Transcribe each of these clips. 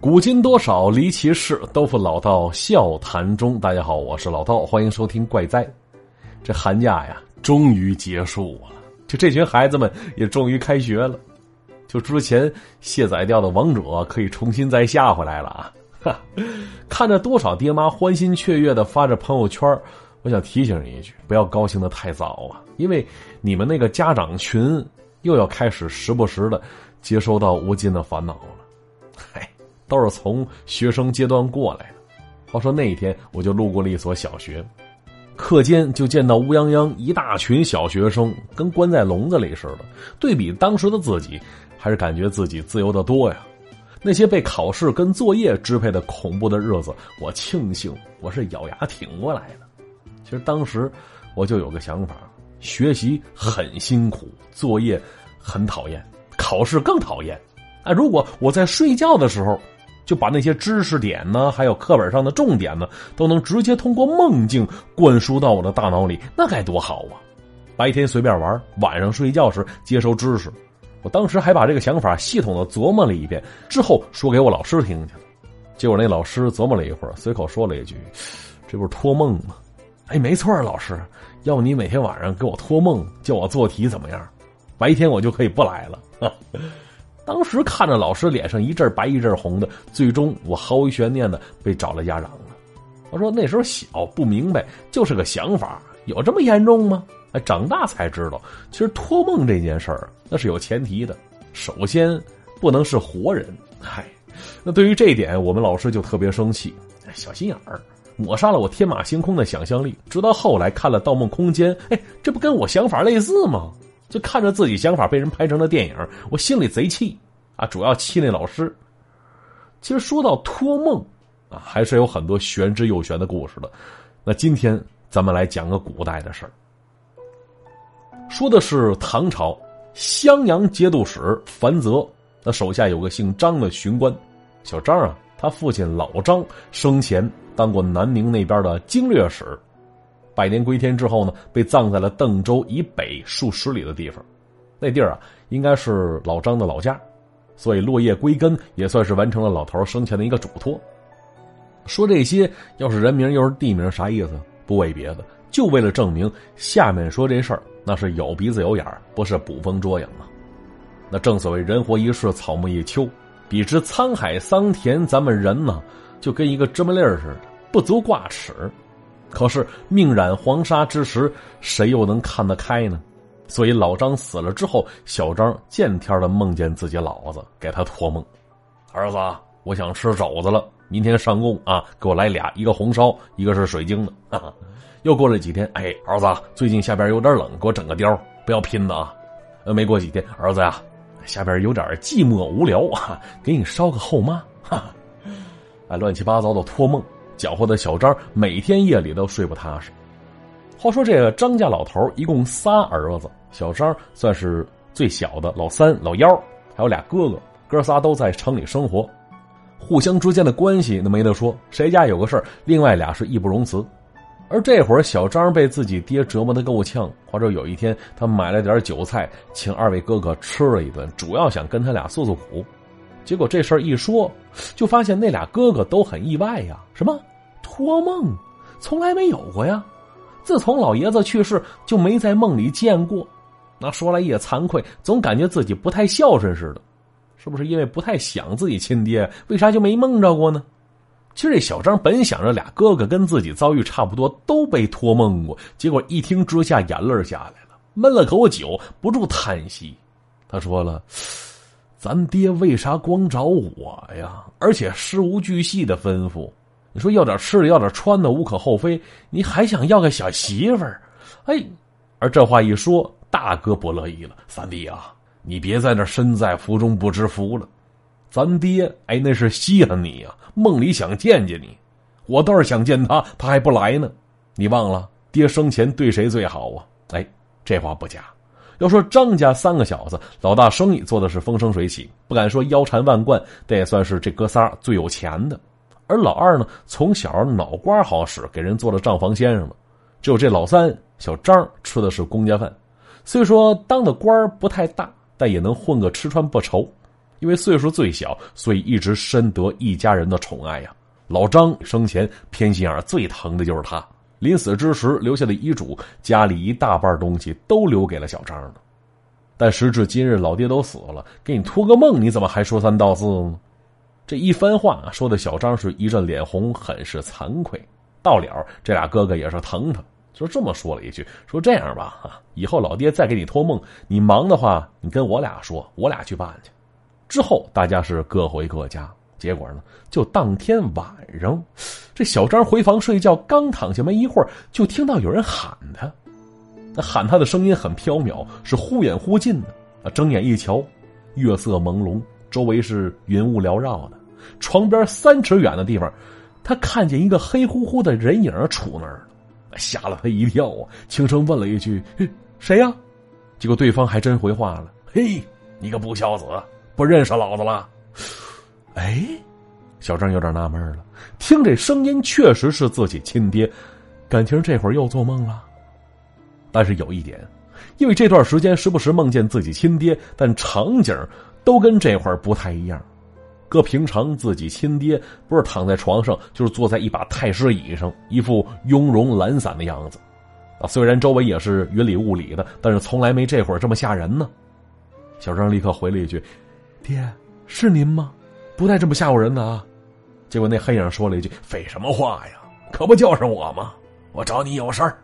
古今多少离奇事，都付老道笑谈中。大家好，我是老道，欢迎收听怪哉。这寒假呀，终于结束了，就这群孩子们也终于开学了。就之前卸载掉的王者可以重新再下回来了啊！哈，看着多少爹妈欢欣雀跃的发着朋友圈，我想提醒你一句，不要高兴的太早啊，因为你们那个家长群又要开始时不时的接收到无尽的烦恼了。嗨。都是从学生阶段过来的。话说那一天，我就路过了一所小学，课间就见到乌泱泱一大群小学生，跟关在笼子里似的。对比当时的自己，还是感觉自己自由的多呀。那些被考试跟作业支配的恐怖的日子，我庆幸我是咬牙挺过来的。其实当时我就有个想法：学习很辛苦，作业很讨厌，考试更讨厌。啊，如果我在睡觉的时候。就把那些知识点呢，还有课本上的重点呢，都能直接通过梦境灌输到我的大脑里，那该多好啊！白天随便玩，晚上睡觉时接收知识。我当时还把这个想法系统的琢磨了一遍，之后说给我老师听去了。结果那老师琢磨了一会儿，随口说了一句：“这不是托梦吗？”哎，没错，老师，要不你每天晚上给我托梦，叫我做题怎么样？白天我就可以不来了。当时看着老师脸上一阵白一阵红的，最终我毫无悬念的被找了家长了。我说那时候小不明白，就是个想法，有这么严重吗？哎，长大才知道，其实托梦这件事儿那是有前提的，首先不能是活人。嗨，那对于这一点，我们老师就特别生气，小心眼儿，抹杀了我天马行空的想象力。直到后来看了《盗梦空间》，哎，这不跟我想法类似吗？就看着自己想法被人拍成了电影，我心里贼气啊！主要气那老师。其实说到托梦啊，还是有很多玄之又玄的故事的。那今天咱们来讲个古代的事儿，说的是唐朝襄阳节度使樊泽，那手下有个姓张的巡官，小张啊，他父亲老张生前当过南宁那边的经略使。百年归天之后呢，被葬在了邓州以北数十里的地方。那地儿啊，应该是老张的老家，所以落叶归根也算是完成了老头生前的一个嘱托。说这些，要是人名又是地名，啥意思？不为别的，就为了证明下面说这事儿那是有鼻子有眼儿，不是捕风捉影啊。那正所谓人活一世，草木一秋，比之沧海桑田，咱们人呢，就跟一个芝麻粒儿似的，不足挂齿。可是命染黄沙之时，谁又能看得开呢？所以老张死了之后，小张见天的梦见自己老子给他托梦：“儿子，我想吃肘子了，明天上供啊，给我来俩，一个红烧，一个是水晶的。”啊，又过了几天，哎，儿子，最近下边有点冷，给我整个貂，不要拼的啊。呃，没过几天，儿子呀，下边有点寂寞无聊啊，给你烧个后妈。哈，哎，乱七八糟的托梦。搅和的小张每天夜里都睡不踏实。话说这个张家老头一共仨儿子，小张算是最小的，老三、老幺，还有俩哥哥，哥仨都在城里生活，互相之间的关系那没得说，谁家有个事儿，另外俩是义不容辞。而这会儿小张被自己爹折磨的够呛，话说有一天他买了点酒菜，请二位哥哥吃了一顿，主要想跟他俩诉诉苦。结果这事儿一说，就发现那俩哥哥都很意外呀。什么托梦，从来没有过呀！自从老爷子去世，就没在梦里见过。那说来也惭愧，总感觉自己不太孝顺似的。是不是因为不太想自己亲爹，为啥就没梦着过呢？其实这小张本想着俩哥哥跟自己遭遇差不多，都被托梦过。结果一听之下，眼泪下来了，闷了口酒，不住叹息。他说了。咱爹为啥光找我呀？而且事无巨细的吩咐，你说要点吃的，要点穿的，无可厚非。你还想要个小媳妇儿？哎，而这话一说，大哥不乐意了。三弟啊，你别在那身在福中不知福了。咱爹哎，那是稀罕你呀，梦里想见见你。我倒是想见他，他还不来呢。你忘了爹生前对谁最好啊？哎，这话不假。要说张家三个小子，老大生意做的是风生水起，不敢说腰缠万贯，但也算是这哥仨最有钱的。而老二呢，从小脑瓜好使，给人做了账房先生了。只有这老三小张吃的是公家饭，虽说当的官不太大，但也能混个吃穿不愁。因为岁数最小，所以一直深得一家人的宠爱呀。老张生前偏心眼最疼的就是他。临死之时留下的遗嘱，家里一大半东西都留给了小张呢。但时至今日，老爹都死了，给你托个梦，你怎么还说三道四呢？这一番话说的小张是一阵脸红，很是惭愧。到了，这俩哥哥也是疼他，就这么说了一句：“说这样吧，啊，以后老爹再给你托梦，你忙的话，你跟我俩说，我俩去办去。”之后大家是各回各家。结果呢，就当天晚上，这小张回房睡觉，刚躺下没一会儿，就听到有人喊他。那喊他的声音很飘渺，是忽远忽近的。啊，睁眼一瞧，月色朦胧，周围是云雾缭绕的。床边三尺远的地方，他看见一个黑乎乎的人影杵那儿，吓了他一跳啊！轻声问了一句：“谁呀？”结果对方还真回话了：“嘿，你个不孝子，不认识老子了？”哎，小张有点纳闷了。听这声音，确实是自己亲爹，感情这会儿又做梦了。但是有一点，因为这段时间时不时梦见自己亲爹，但场景都跟这会儿不太一样。搁平常，自己亲爹不是躺在床上，就是坐在一把太师椅上，一副雍容懒散的样子。啊，虽然周围也是云里雾里的，但是从来没这会儿这么吓人呢。小张立刻回了一句：“爹，是您吗？”不带这么吓唬人的啊！结果那黑影说了一句：“废什么话呀？可不就是我吗？我找你有事儿。”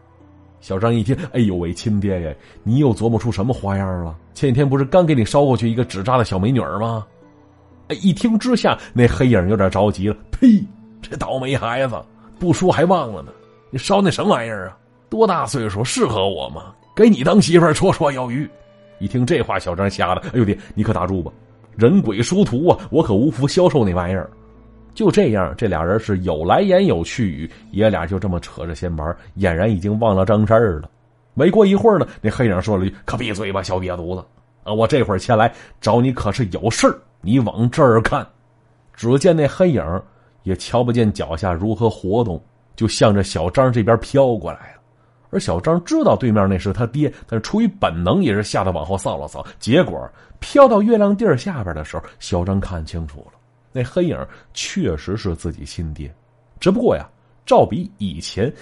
小张一听：“哎呦喂，亲爹呀，你又琢磨出什么花样了？前几天不是刚给你捎过去一个纸扎的小美女吗？”哎，一听之下，那黑影有点着急了：“呸！这倒霉孩子，不说还忘了呢。你烧那什么玩意儿啊？多大岁数，适合我吗？给你当媳妇绰绰有余。”一听这话，小张吓得：“哎呦爹，你可打住吧！”人鬼殊途啊！我可无福消受那玩意儿。就这样，这俩人是有来言有去语，爷俩就这么扯着闲玩，俨然已经忘了正事儿了。没过一会儿呢，那黑影说了句：“可闭嘴吧，小瘪犊子！啊，我这会儿前来找你可是有事儿，你往这儿看。”只见那黑影也瞧不见脚下如何活动，就向着小张这边飘过来了。而小张知道对面那是他爹，但是出于本能，也是吓得往后扫了扫。结果飘到月亮地儿下边的时候，小张看清楚了，那黑影确实是自己亲爹。只不过呀，照比以前，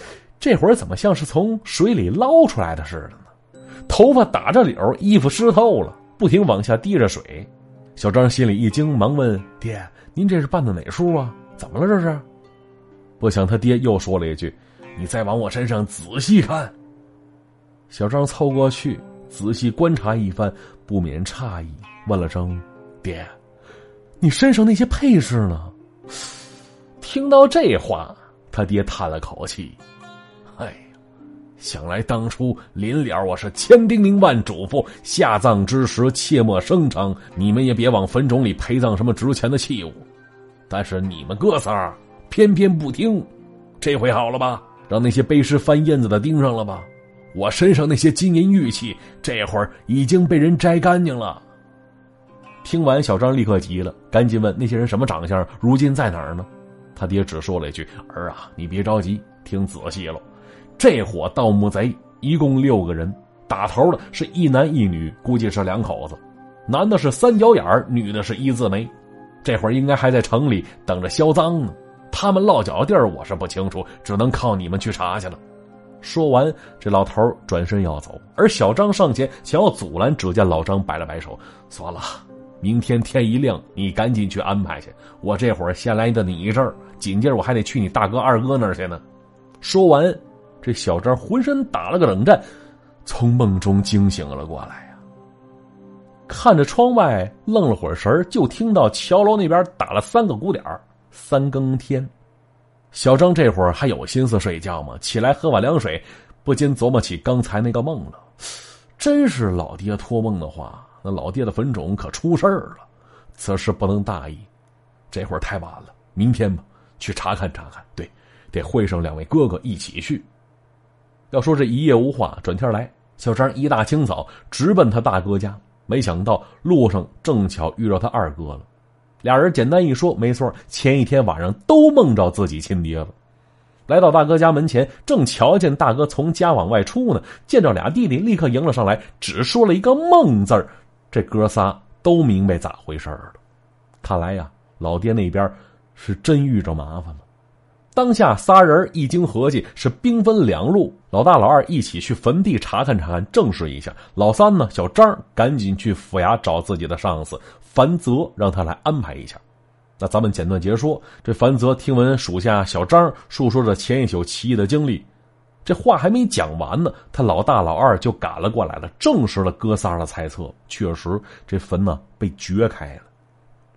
这会儿怎么像是从水里捞出来的似的呢？头发打着绺，衣服湿透了，不停往下滴着水。小张心里一惊，忙问：“爹，您这是办的哪出啊？怎么了这是？”不想他爹又说了一句。你再往我身上仔细看。小张凑过去，仔细观察一番，不免诧异，问了声：“爹，你身上那些配饰呢？”听到这话，他爹叹了口气：“，想来当初临了我是千叮咛万嘱咐，下葬之时切莫声张，你们也别往坟冢里陪葬什么值钱的器物。但是你们哥仨偏偏不听，这回好了吧？”让那些背尸翻燕子的盯上了吧？我身上那些金银玉器，这会儿已经被人摘干净了。听完，小张立刻急了，赶紧问那些人什么长相，如今在哪儿呢？他爹只说了一句：“儿啊，你别着急，听仔细了。这伙盗墓贼一共六个人，打头的是一男一女，估计是两口子。男的是三角眼女的是一字眉。这会儿应该还在城里等着销赃呢。”他们落脚地儿我是不清楚，只能靠你们去查去了。说完，这老头转身要走，而小张上前想要阻拦，只见老张摆了摆手：“算了，明天天一亮，你赶紧去安排去。我这会儿先来的你这儿，紧接着我还得去你大哥二哥那儿去呢。”说完，这小张浑身打了个冷战，从梦中惊醒了过来呀。看着窗外，愣了会儿神就听到桥楼那边打了三个鼓点。三更天，小张这会儿还有心思睡觉吗？起来喝碗凉水，不禁琢磨起刚才那个梦了。真是老爹托梦的话，那老爹的坟冢可出事了。此事不能大意，这会儿太晚了，明天吧，去查看查看。对，得会上两位哥哥一起去。要说这一夜无话，转天来，小张一大清早直奔他大哥家，没想到路上正巧遇到他二哥了。俩人简单一说，没错，前一天晚上都梦着自己亲爹了。来到大哥家门前，正瞧见大哥从家往外出呢，见着俩弟弟，立刻迎了上来，只说了一个“梦”字儿。这哥仨都明白咋回事了。看来呀，老爹那边是真遇着麻烦了。当下仨人一经合计，是兵分两路，老大、老二一起去坟地查看查看，证实一下。老三呢，小张赶紧去府衙找自己的上司樊泽，让他来安排一下。那咱们简短结说，这樊泽听闻属下小张述说着前一宿奇异的经历，这话还没讲完呢，他老大、老二就赶了过来了，证实了哥仨的猜测，确实这坟呢被掘开了。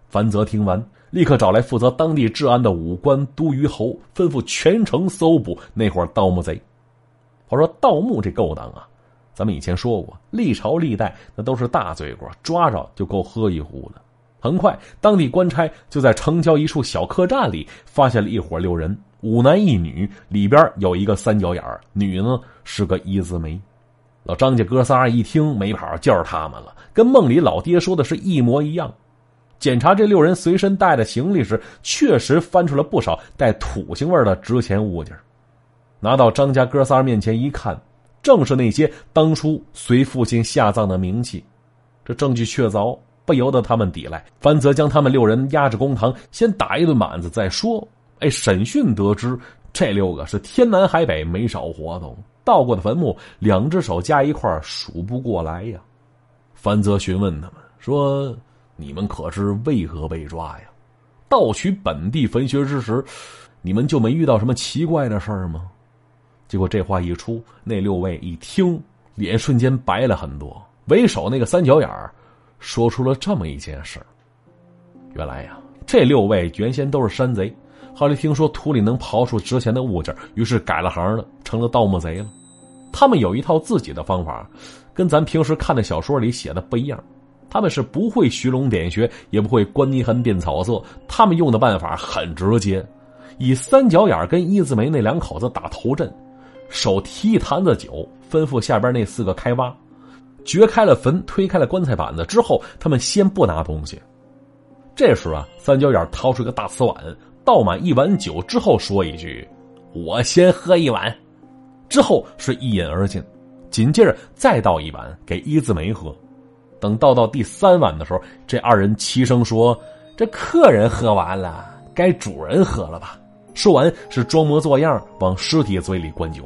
樊泽听完。立刻找来负责当地治安的武官都虞侯，吩咐全城搜捕那伙盗墓贼。我说盗墓这勾当啊，咱们以前说过，历朝历代那都是大罪过，抓着就够喝一壶的。很快，当地官差就在城郊一处小客栈里发现了一伙六人，五男一女，里边有一个三角眼女呢是个一字眉。老张家哥仨一听没跑，就是他们了，跟梦里老爹说的是一模一样。检查这六人随身带的行李时，确实翻出了不少带土腥味的值钱物件。拿到张家哥仨面前一看，正是那些当初随父亲下葬的冥器。这证据确凿，不由得他们抵赖。范泽将他们六人押至公堂，先打一顿板子再说。哎，审讯得知，这六个是天南海北没少活动，到过的坟墓，两只手加一块数不过来呀。范泽询问他们说。你们可知为何被抓呀？盗取本地坟穴之时，你们就没遇到什么奇怪的事儿吗？结果这话一出，那六位一听，脸瞬间白了很多。为首那个三角眼儿，说出了这么一件事原来呀，这六位原先都是山贼，后来听说土里能刨出值钱的物件，于是改了行了，成了盗墓贼了。他们有一套自己的方法，跟咱平时看的小说里写的不一样。他们是不会寻龙点穴，也不会观泥痕变草色。他们用的办法很直接，以三角眼跟一字眉那两口子打头阵，手提一坛子酒，吩咐下边那四个开挖，掘开了坟，推开了棺材板子之后，他们先不拿东西。这时啊，三角眼掏出一个大瓷碗，倒满一碗酒之后，说一句：“我先喝一碗。”之后是一饮而尽，紧接着再倒一碗给一字眉喝。等倒到第三碗的时候，这二人齐声说：“这客人喝完了，该主人喝了吧？”说完是装模作样往尸体嘴里灌酒，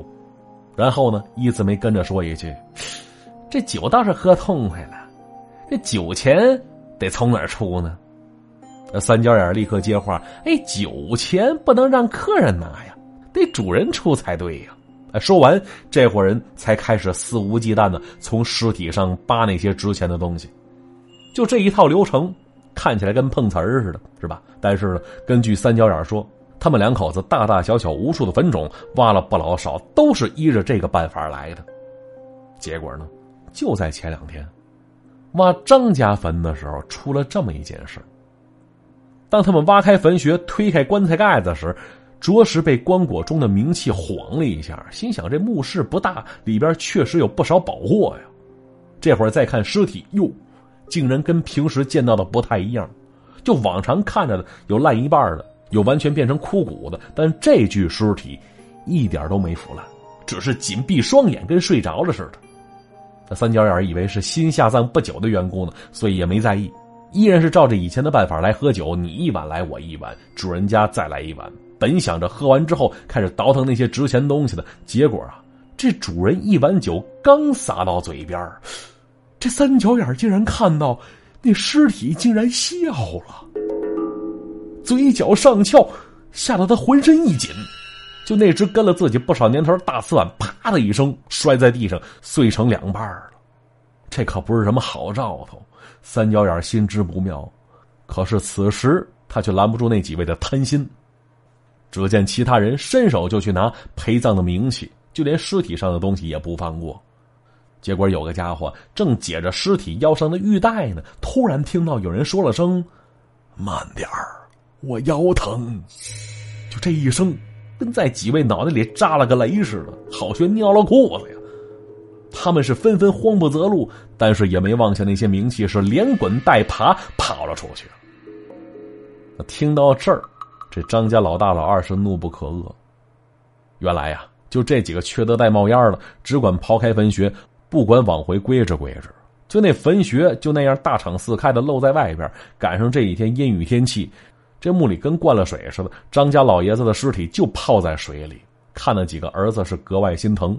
然后呢，一字没跟着说一句：“这酒倒是喝痛快了，这酒钱得从哪儿出呢？”那三角眼立刻接话：“哎，酒钱不能让客人拿呀，得主人出才对呀。”哎，说完，这伙人才开始肆无忌惮的从尸体上扒那些值钱的东西。就这一套流程，看起来跟碰瓷儿似的，是吧？但是呢，根据三角眼说，他们两口子大大小小无数的坟冢挖了不老少，都是依着这个办法来的。结果呢，就在前两天，挖张家坟的时候，出了这么一件事。当他们挖开坟穴，推开棺材盖子时，着实被棺椁中的冥气晃了一下，心想这墓室不大，里边确实有不少宝货呀。这会儿再看尸体，哟，竟然跟平时见到的不太一样。就往常看着的，有烂一半的，有完全变成枯骨的，但这具尸体一点都没腐烂，只是紧闭双眼，跟睡着了似的。那三角眼以为是新下葬不久的缘故呢，所以也没在意，依然是照着以前的办法来喝酒，你一碗来我一碗，主人家再来一碗。本想着喝完之后开始倒腾那些值钱东西的，结果啊，这主人一碗酒刚洒到嘴边这三角眼竟然看到那尸体竟然笑了，嘴角上翘，吓得他浑身一紧，就那只跟了自己不少年头大瓷碗，啪的一声摔在地上，碎成两半了。这可不是什么好兆头，三角眼心知不妙，可是此时他却拦不住那几位的贪心。只见其他人伸手就去拿陪葬的冥器，就连尸体上的东西也不放过。结果有个家伙正解着尸体腰上的玉带呢，突然听到有人说了声：“慢点儿，我腰疼。”就这一声，跟在几位脑袋里扎了个雷似的，好悬尿了裤子呀！他们是纷纷慌不择路，但是也没忘下那些冥器，是连滚带爬跑了出去。听到这儿。这张家老大老二是怒不可遏。原来呀，就这几个缺德带冒烟的，只管刨开坟穴，不管往回归置归置。就那坟穴就那样大敞四开的露在外边，赶上这几天阴雨天气，这墓里跟灌了水似的。张家老爷子的尸体就泡在水里，看那几个儿子是格外心疼。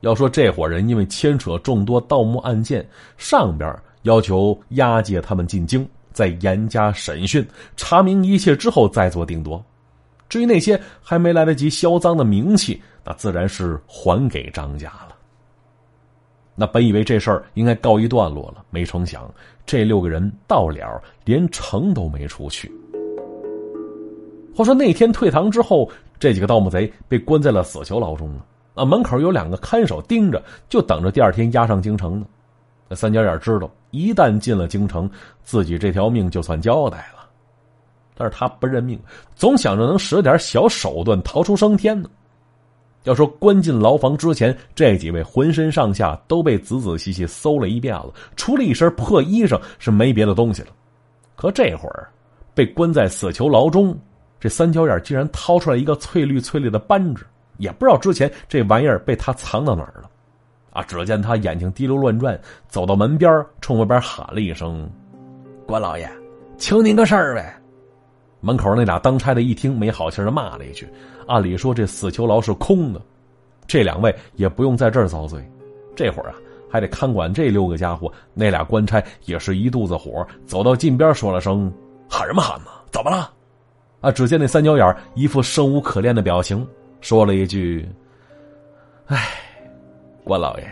要说这伙人因为牵扯众多盗墓案件，上边要求押解他们进京，再严加审讯，查明一切之后再做定夺。至于那些还没来得及销赃的名器，那自然是还给张家了。那本以为这事儿应该告一段落了，没成想这六个人到了连城都没出去。话说那天退堂之后，这几个盗墓贼被关在了死囚牢中了。啊，门口有两个看守盯着，就等着第二天押上京城呢。那三角眼知道，一旦进了京城，自己这条命就算交代了。但是他不认命，总想着能使点小手段逃出升天呢。要说关进牢房之前，这几位浑身上下都被仔仔细细搜了一遍了，除了一身破衣裳是没别的东西了。可这会儿被关在死囚牢中，这三角眼竟然掏出来一个翠绿翠绿的扳指，也不知道之前这玩意儿被他藏到哪儿了。啊！只见他眼睛滴溜乱转，走到门边冲外边喊了一声：“关老爷，求您个事儿呗。”门口那俩当差的一听，没好气的骂了一句。按理说这死囚牢是空的，这两位也不用在这儿遭罪。这会儿啊，还得看管这六个家伙。那俩官差也是一肚子火，走到近边说了声：“喊什么喊呢？怎么了？”啊！只见那三角眼一副生无可恋的表情，说了一句：“哎，关老爷，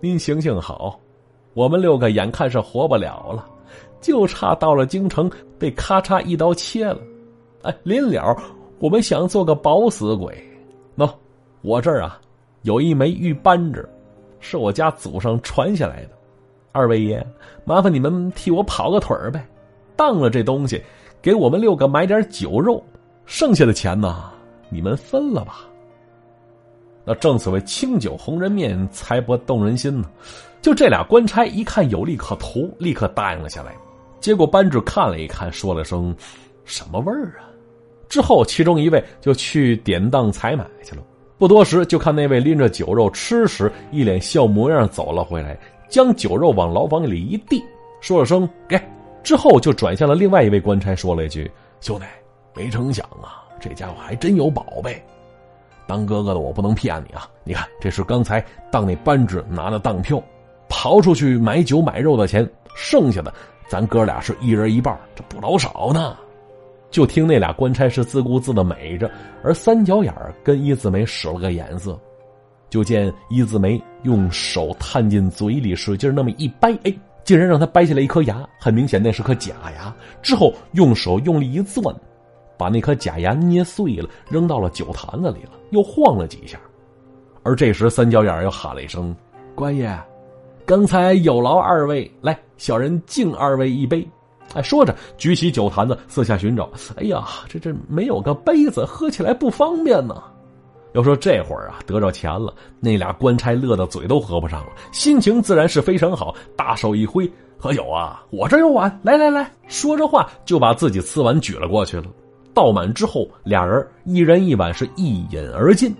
您行行好，我们六个眼看是活不了了，就差到了京城被咔嚓一刀切了。哎，临了。”我们想做个保死鬼，喏，我这儿啊有一枚玉扳指，是我家祖上传下来的。二位爷，麻烦你们替我跑个腿儿呗，当了这东西，给我们六个买点酒肉，剩下的钱呢，你们分了吧。那正所谓清酒红人面，财帛动人心呢。就这俩官差一看有利可图，立刻答应了下来。接过扳指看了一看，说了声：“什么味儿啊？”之后，其中一位就去典当采买去了。不多时，就看那位拎着酒肉吃时，一脸笑模样走了回来，将酒肉往牢房里一递，说了声“给”，之后就转向了另外一位官差，说了一句：“兄弟，没成想啊，这家伙还真有宝贝。当哥哥的我不能骗你啊！你看，这是刚才当那扳指拿的当票，刨出去买酒买肉的钱，剩下的咱哥俩是一人一半，这不老少呢。”就听那俩官差是自顾自的美着，而三角眼跟一字眉使了个眼色，就见一字眉用手探进嘴里，使劲那么一掰，哎，竟然让他掰下来一颗牙，很明显那是颗假牙。之后用手用力一攥，把那颗假牙捏碎了，扔到了酒坛子里了，又晃了几下。而这时三角眼又喊了一声：“官爷，刚才有劳二位，来，小人敬二位一杯。”哎，说着举起酒坛子，四下寻找。哎呀，这这没有个杯子，喝起来不方便呢。要说这会儿啊，得着钱了，那俩官差乐得嘴都合不上了，心情自然是非常好，大手一挥：“喝酒啊，我这有碗，来来来。”说着话就把自己瓷碗举了过去了。倒满之后，俩人一人一碗，是一饮而尽。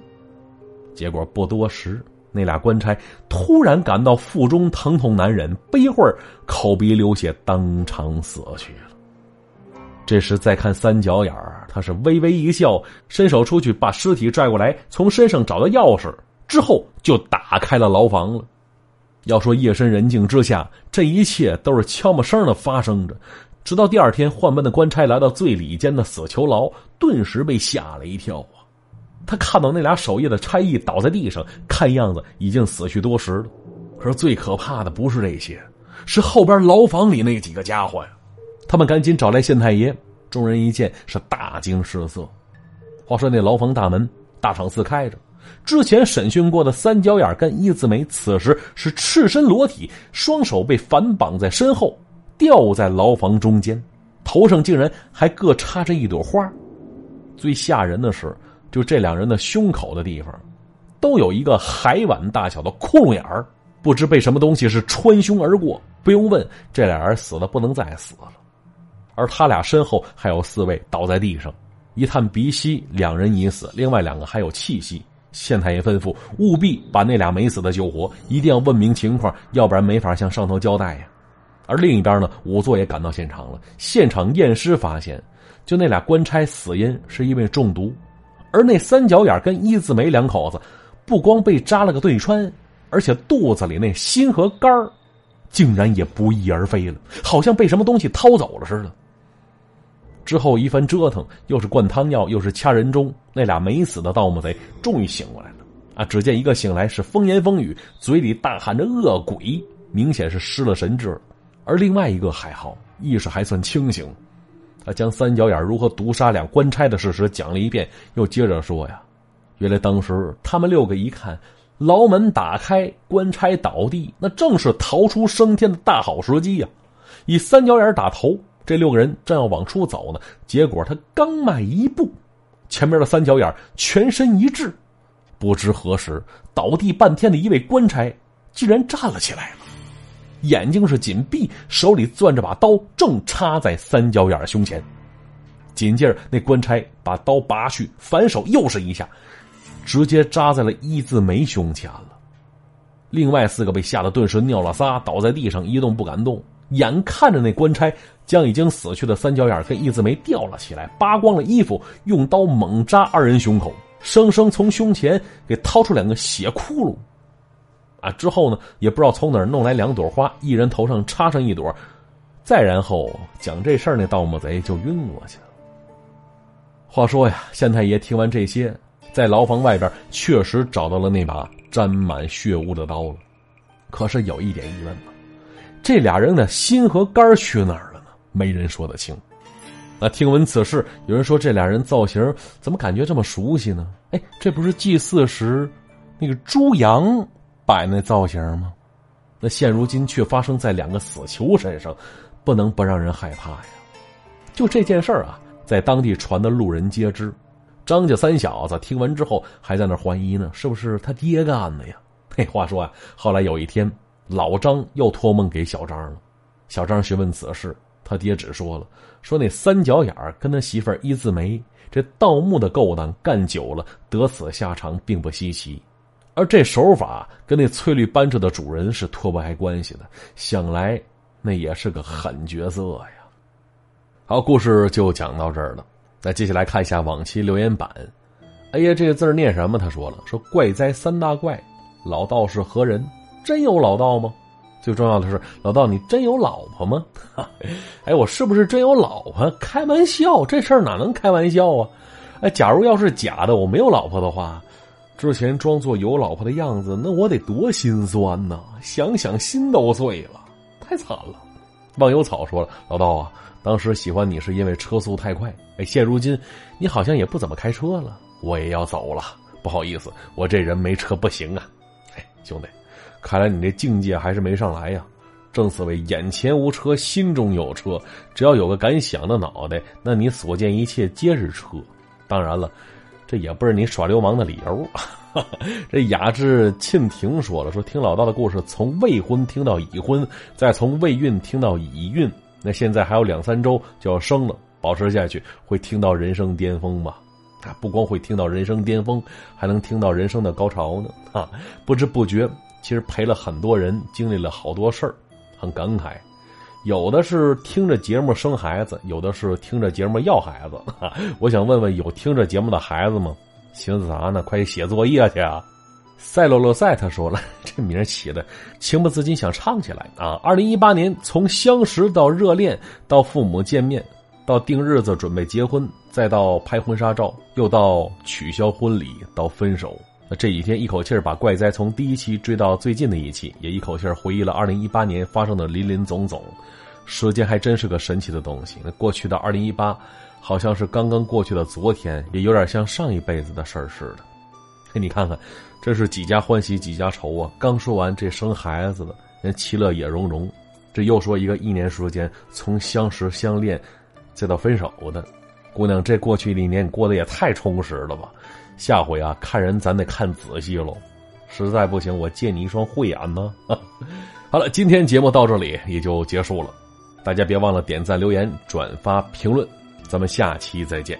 结果不多时。那俩官差突然感到腹中疼痛难忍，不一会儿口鼻流血，当场死去了。这时再看三角眼儿，他是微微一笑，伸手出去把尸体拽过来，从身上找到钥匙之后就打开了牢房了。要说夜深人静之下，这一切都是悄没声的发生着。直到第二天，换班的官差来到最里间的死囚牢，顿时被吓了一跳啊。他看到那俩守夜的差役倒在地上，看样子已经死去多时了。可是最可怕的不是这些，是后边牢房里那几个家伙呀！他们赶紧找来县太爷，众人一见是大惊失色。话说那牢房大门大敞四开着，之前审讯过的三角眼跟一字眉，此时是赤身裸体，双手被反绑在身后，吊在牢房中间，头上竟然还各插着一朵花。最吓人的是。就这两人的胸口的地方，都有一个海碗大小的窟窿眼儿，不知被什么东西是穿胸而过。不用问，这俩人死的不能再死了。而他俩身后还有四位倒在地上，一探鼻息，两人已死，另外两个还有气息，县太爷吩咐务必把那俩没死的救活，一定要问明情况，要不然没法向上头交代呀。而另一边呢，仵作也赶到现场了。现场验尸发现，就那俩官差死因是因为中毒，而那三角眼跟一字眉两口子，不光被扎了个对穿，而且肚子里那心和肝竟然也不翼而飞了，好像被什么东西掏走了似的。之后一番折腾，又是灌汤药，又是掐人中，那俩没死的盗墓贼终于醒过来了。啊！只见一个醒来是风言风语，嘴里大喊着“恶鬼”，明显是失了神智。而另外一个还好，意识还算清醒。他将三角眼如何毒杀两官差的事实讲了一遍，又接着说：“呀，原来当时他们六个一看，牢门打开，官差倒地，那正是逃出升天的大好时机呀！以三角眼打头，这六个人正要往出走呢，结果他刚迈一步，前面的三角眼全身一滞，不知何时倒地半天的一位官差竟然站了起来了。”眼睛是紧闭，手里攥着把刀，正插在三角眼胸前。紧接着，那官差把刀拔去，反手又是一下，直接扎在了一字眉胸前了。另外四个被吓得顿时尿了撒，倒在地上一动不敢动。眼看着那官差将已经死去的三角眼跟一字眉吊了起来，扒光了衣服，用刀猛扎二人胸口，生生从胸前给掏出两个血窟窿。啊！之后呢，也不知道从哪儿弄来两朵花，一人头上插上一朵，再然后讲这事儿，那盗墓贼就晕过去了。话说呀，县太爷听完这些，在牢房外边确实找到了那把沾满血污的刀了。可是有一点疑问了：这俩人的心和肝去哪儿了呢？没人说得清。那听闻此事，有人说这俩人造型怎么感觉这么熟悉呢？哎，这不是祭祀时那个猪羊？摆那造型吗？那现如今却发生在两个死囚身上，不能不让人害怕呀！就这件事儿啊，在当地传的路人皆知。张家三小子听完之后，还在那怀疑呢，是不是他爹干的呀？嘿，话说啊，后来有一天，老张又托梦给小张了。小张询问此事，他爹只说了：说那三角眼跟他媳妇一字眉，这盗墓的勾当干久了，得此下场并不稀奇。而这手法跟那翠绿班车的主人是脱不开关系的，想来那也是个狠角色呀。好，故事就讲到这儿了。那接下来看一下往期留言板。哎呀，这个字念什么？他说了，说怪哉三大怪，老道是何人？真有老道吗？最重要的是，老道你真有老婆吗？哎，我是不是真有老婆？开玩笑，这事儿哪能开玩笑啊？哎，假如要是假的，我没有老婆的话。之前装作有老婆的样子，那我得多心酸呐！想想心都碎了，太惨了。忘忧草说了：“老道啊，当时喜欢你是因为车速太快，哎，现如今你好像也不怎么开车了，我也要走了。不好意思，我这人没车不行啊。哎，兄弟，看来你这境界还是没上来呀。正所谓眼前无车，心中有车。只要有个敢想的脑袋，那你所见一切皆是车。当然了。”这也不是你耍流氓的理由。这雅致沁庭说了：“说听老道的故事，从未婚听到已婚，再从未孕听到已孕，那现在还有两三周就要生了。保持下去，会听到人生巅峰吗？啊，不光会听到人生巅峰，还能听到人生的高潮呢。啊，不知不觉，其实陪了很多人，经历了好多事儿，很感慨。”有的是听着节目生孩子，有的是听着节目要孩子。我想问问，有听着节目的孩子吗？寻思啥呢？快写作业去啊！赛洛洛赛他说了，这名起的情不自禁想唱起来啊！二零一八年，从相识到热恋，到父母见面，到定日子准备结婚，再到拍婚纱照，又到取消婚礼，到分手。那这几天一口气把怪哉从第一期追到最近的一期，也一口气回忆了二零一八年发生的林林总总。时间还真是个神奇的东西。那过去的二零一八，好像是刚刚过去的昨天，也有点像上一辈子的事儿似的。嘿，你看看，这是几家欢喜几家愁啊！刚说完这生孩子的，人其乐也融融，这又说一个一年时间从相识相恋，再到分手的姑娘，这过去一年你过得也太充实了吧！下回啊，看人咱得看仔细喽，实在不行，我借你一双慧眼呢。好了，今天节目到这里也就结束了，大家别忘了点赞、留言、转发、评论，咱们下期再见。